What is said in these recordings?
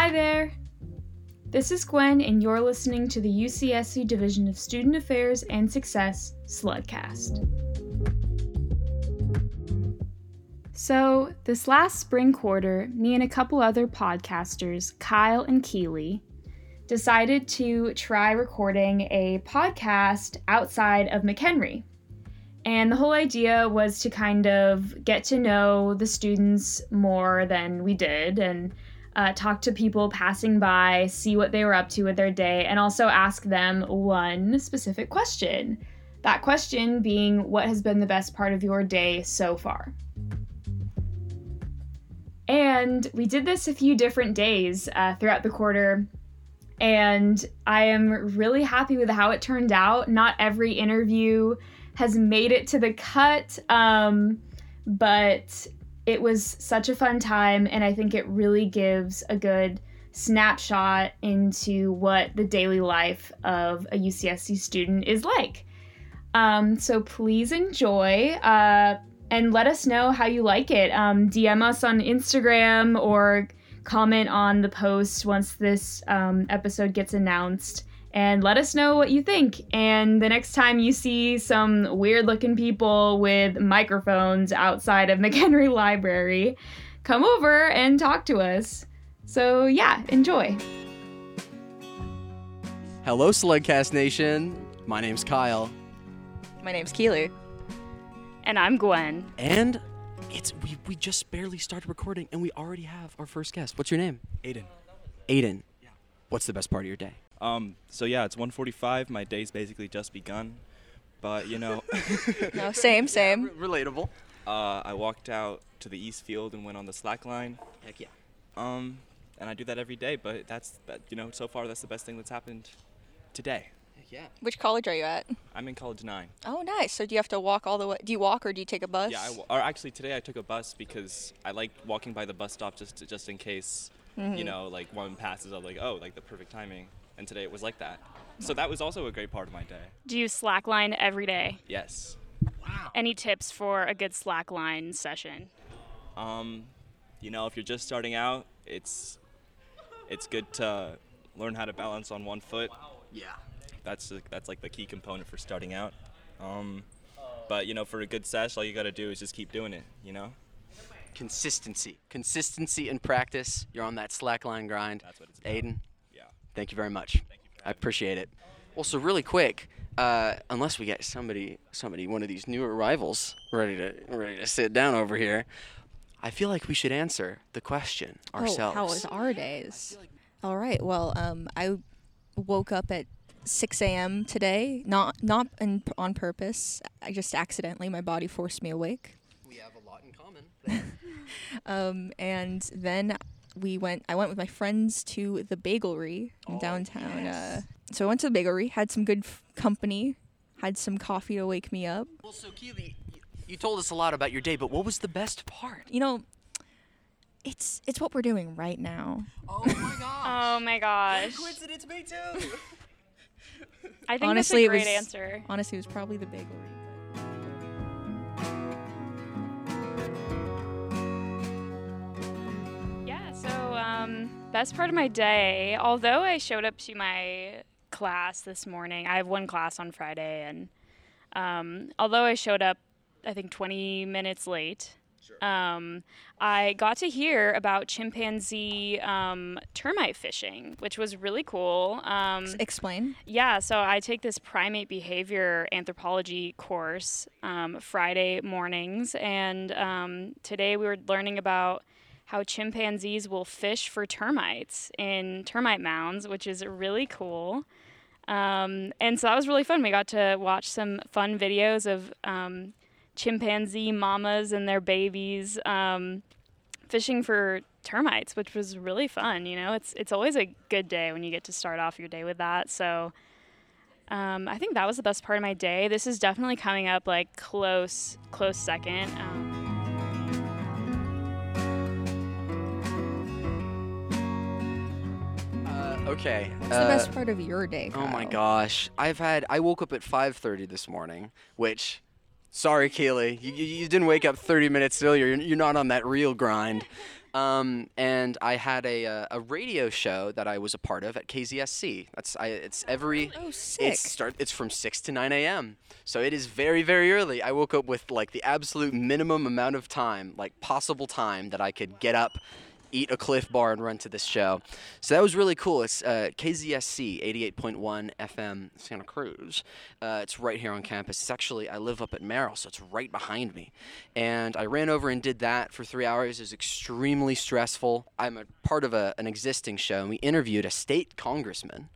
Hi there! This is Gwen, and you're listening to the UCSC Division of Student Affairs and Success Slugcast. So, this last spring quarter, me and a couple other podcasters, Kyle and Keely, decided to try recording a podcast outside of McHenry. And the whole idea was to kind of get to know the students more than we did and uh, talk to people passing by, see what they were up to with their day, and also ask them one specific question. That question being, What has been the best part of your day so far? And we did this a few different days uh, throughout the quarter, and I am really happy with how it turned out. Not every interview has made it to the cut, um, but it was such a fun time, and I think it really gives a good snapshot into what the daily life of a UCSC student is like. Um, so please enjoy uh, and let us know how you like it. Um, DM us on Instagram or comment on the post once this um, episode gets announced and let us know what you think. And the next time you see some weird looking people with microphones outside of McHenry Library, come over and talk to us. So, yeah, enjoy. Hello, Slugcast Nation. My name's Kyle. My name's Keely. And I'm Gwen. And it's we, we just barely started recording and we already have our first guest. What's your name? Aiden. Aiden. Yeah. What's the best part of your day? Um, so yeah, it's 1:45. My day's basically just begun, but you know, No, same, same. relatable. uh, I walked out to the east field and went on the slack line. Heck yeah. Um, and I do that every day. But that's that. You know, so far that's the best thing that's happened today. Heck yeah. Which college are you at? I'm in college nine. Oh, nice. So do you have to walk all the way? Do you walk or do you take a bus? Yeah, I, wa- or actually today I took a bus because I like walking by the bus stop just to, just in case, you know, like one passes. I'm like, oh, like the perfect timing. And today it was like that. So that was also a great part of my day. Do you slackline every day? Yes. Wow. Any tips for a good slackline session? Um, you know, if you're just starting out, it's it's good to learn how to balance on one foot. Yeah. That's that's like the key component for starting out. Um, but you know, for a good sesh, all you got to do is just keep doing it. You know, Consistency. Consistency in practice. You're on that slackline grind. That's what it's about. Aiden, yeah. Thank you very much. I appreciate it. Well, so really quick, uh, unless we get somebody, somebody, one of these new arrivals ready to ready to sit down over here, I feel like we should answer the question ourselves. Oh, how was our days? All right. Well, um, I woke up at 6 a.m. today. Not not in, on purpose. I just accidentally. My body forced me awake. we have a lot in common. Um, and then we went. I went with my friends to the Bagelry in downtown. Uh, so I went to the Bagelry. Had some good f- company. Had some coffee to wake me up. well, so Keely, you told us a lot about your day, but what was the best part? You know, it's it's what we're doing right now. Oh my gosh. Oh my gosh. Coincidence, me too. I think Honestly, it that's a great was- answer. Honestly, it was probably the Bagelry. Best part of my day, although I showed up to my class this morning, I have one class on Friday, and um, although I showed up, I think 20 minutes late, um, I got to hear about chimpanzee um, termite fishing, which was really cool. Um, explain. yeah, so I take this primate behavior anthropology course um, Friday mornings, and um, today we were learning about how chimpanzees will fish for termites in termite mounds, which is really cool. Um, and so that was really fun. We got to watch some fun videos of um, chimpanzee mamas and their babies um, fishing for termites, which was really fun. You know, it's it's always a good day when you get to start off your day with that. So um, I think that was the best part of my day. This is definitely coming up like close close second. Okay. What's uh, the best part of your day? Oh my gosh, I've had. I woke up at 5:30 this morning, which, sorry, Keely, you, you, didn't wake up 30 minutes earlier. You're, you're not on that real grind. Um, and I had a, uh, a radio show that I was a part of at KZSC. That's I, it's every Oh, sick. it's start it's from 6 to 9 a.m. So it is very very early. I woke up with like the absolute minimum amount of time, like possible time that I could get up, eat a Clif Bar and run to this show. So that was really cool. It's uh, KZSC 88.1 FM Santa Cruz. Uh, it's right here on campus. It's actually I live up at Merrill, so it's right behind me. And I ran over and did that for three hours. It was extremely stressful. I'm a part of a, an existing show, and we interviewed a state congressman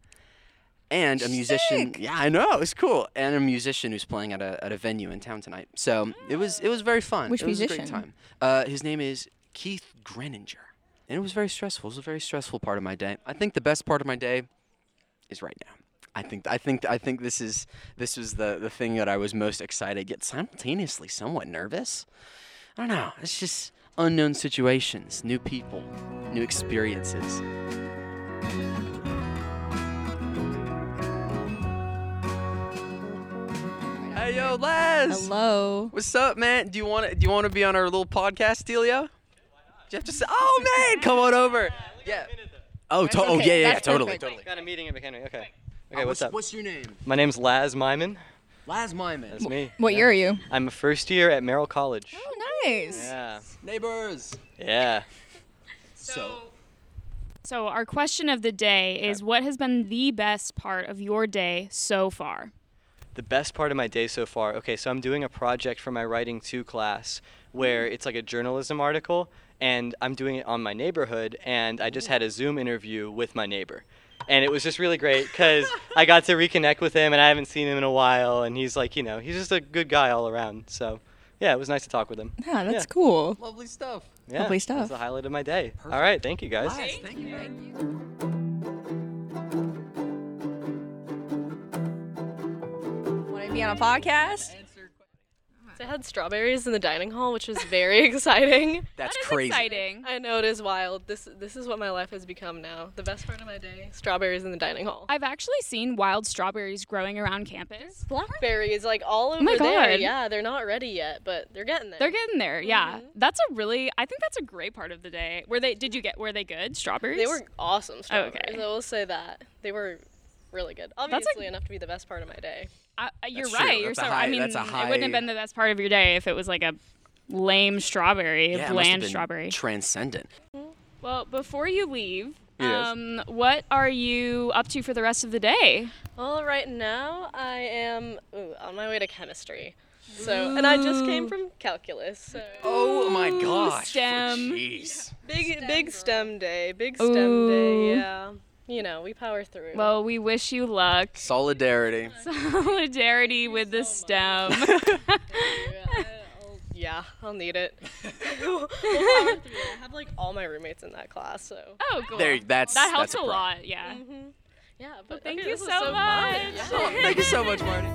and a musician. Sick. Yeah, I know it's cool, and a musician who's playing at a, at a venue in town tonight. So it was it was very fun. Which it was a musician? great time. Uh, his name is Keith Greninger, and it was very stressful. It was a very stressful part of my day. I think the best part of my day is right now. I think I think I think this is this was the the thing that I was most excited yet simultaneously somewhat nervous. I don't know. It's just unknown situations, new people, new experiences. Hey yo, Les. Hello. What's up, man? Do you want to do you want to be on our little podcast, Delio? Do you have to say, "Oh man, come on over"? Yeah. Oh, to- oh yeah, yeah, yeah, That's totally, perfect. totally. Got a meeting at McHenry. Okay. Uh, Okay, what's up? What's your name? My name's Laz Myman. Laz Myman. That's me. What Yeah. year are you? I'm a first year at Merrill College. Oh, nice. Yeah. Neighbors. Yeah. So, So, our question of the day is what has been the best part of your day so far? The best part of my day so far. Okay, so I'm doing a project for my writing 2 class where mm-hmm. it's like a journalism article and I'm doing it on my neighborhood and I just mm-hmm. had a Zoom interview with my neighbor. And it was just really great cuz I got to reconnect with him and I haven't seen him in a while and he's like, you know, he's just a good guy all around. So, yeah, it was nice to talk with him. Yeah, that's Yeah. cool. lovely stuff. Yeah. Lovely That's stuff. the highlight of my day. All right, thank you guys. Laz, thank you. Want to be on a podcast? So I had strawberries in the dining hall, which was very exciting. That's That is crazy. exciting. I know it is wild. This this is what my life has become now. The best part of my day: strawberries in the dining hall. I've actually seen wild strawberries growing around campus. Blackberries like all over Oh my there. God. Yeah, they're not ready yet, but they're getting there. They're getting there. Yeah. Mhm. That's a really I think that's a great part of the day. Were they did you get were they good? Strawberries? They were awesome strawberries. Okay. I will say that they were really good. a- Obviously enough to be the best part of my day. Uh, uh, you're That's right. You're so high- I mean that's a it wouldn't have been the best part of your day if it was like a lame strawberry, Yeah, a it must have bland been strawberry. Transcendent. well, before you leave, Yes. um, what are you up to for the rest of the day? Well, right now I am ooh, on my way to chemistry. So, and I just came from calculus. So. Oh my gosh. STEM. Jeez. Big big STEM day. Big STEM Ooh. day. Yeah. You know, we power through. Well, we wish you luck. Solidarity. Solidarity with the STEM. yeah, I'll, need it. we'll power through. I have like all my roommates in that class, so. oh, cool. There, that's that helps that's a pro. lot. Yeah. hmm Yeah, but thank okay, you so so much. Fun. Yeah. Oh, thank you so much, Marty.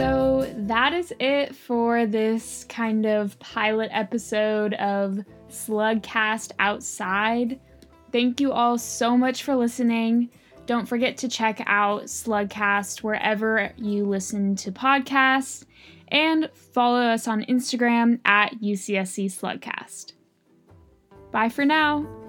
So that is it for this kind of pilot episode of Slugcast Outside. Thank you all so much for listening. Don't forget to check out Slugcast wherever you listen to podcasts and follow us on Instagram at UCSC Slugcast. Bye for now.